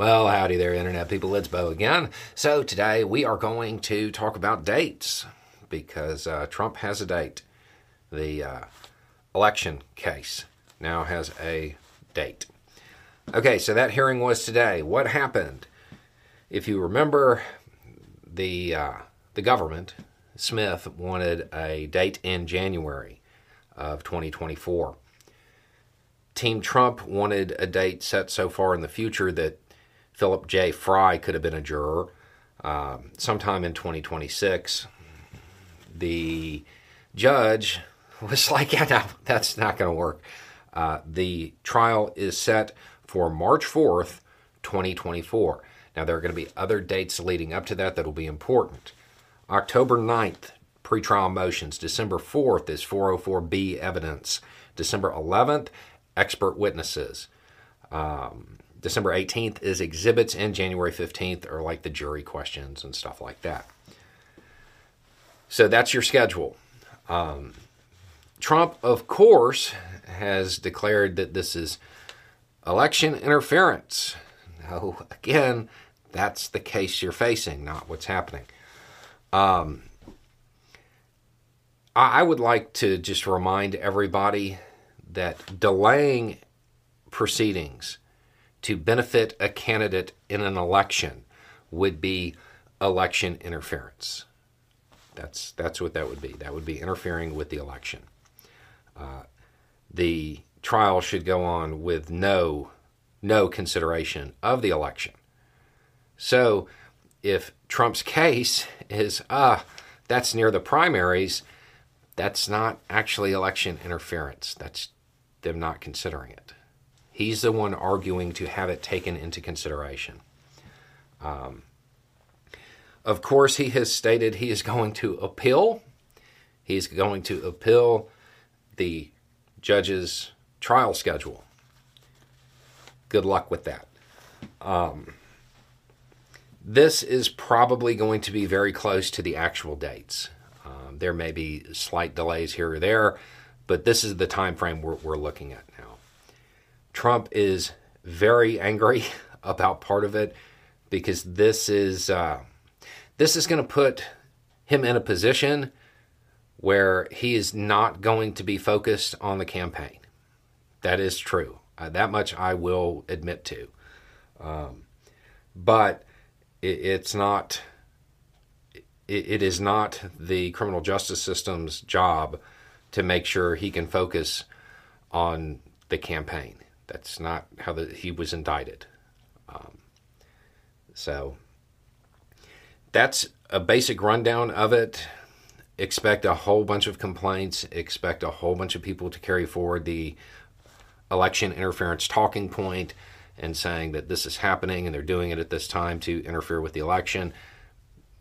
Well, howdy there, Internet people. It's Beau again. So, today we are going to talk about dates because uh, Trump has a date. The uh, election case now has a date. Okay, so that hearing was today. What happened? If you remember, the, uh, the government, Smith, wanted a date in January of 2024. Team Trump wanted a date set so far in the future that Philip J. Fry could have been a juror um, sometime in 2026. The judge was like, yeah, no, that's not going to work. Uh, the trial is set for March 4th, 2024. Now, there are going to be other dates leading up to that that will be important. October 9th, pretrial motions. December 4th is 404B evidence. December 11th, expert witnesses. Um, December 18th is exhibits, and January 15th are like the jury questions and stuff like that. So that's your schedule. Um, Trump, of course, has declared that this is election interference. No, again, that's the case you're facing, not what's happening. Um, I would like to just remind everybody that delaying proceedings to benefit a candidate in an election would be election interference. That's that's what that would be. That would be interfering with the election. Uh, the trial should go on with no no consideration of the election. So, if Trump's case is ah, uh, that's near the primaries, that's not actually election interference. That's them not considering it. He's the one arguing to have it taken into consideration. Um, of course, he has stated he is going to appeal. He's going to appeal the judge's trial schedule. Good luck with that. Um, this is probably going to be very close to the actual dates. Um, there may be slight delays here or there, but this is the time frame we're, we're looking at now. Trump is very angry about part of it because this is uh, this is going to put him in a position where he is not going to be focused on the campaign. That is true. Uh, that much I will admit to. Um, but it, it's not. It, it is not the criminal justice system's job to make sure he can focus on the campaign. That's not how the, he was indicted. Um, so that's a basic rundown of it. Expect a whole bunch of complaints. Expect a whole bunch of people to carry forward the election interference talking point and saying that this is happening and they're doing it at this time to interfere with the election.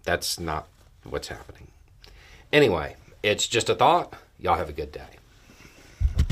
That's not what's happening. Anyway, it's just a thought. Y'all have a good day.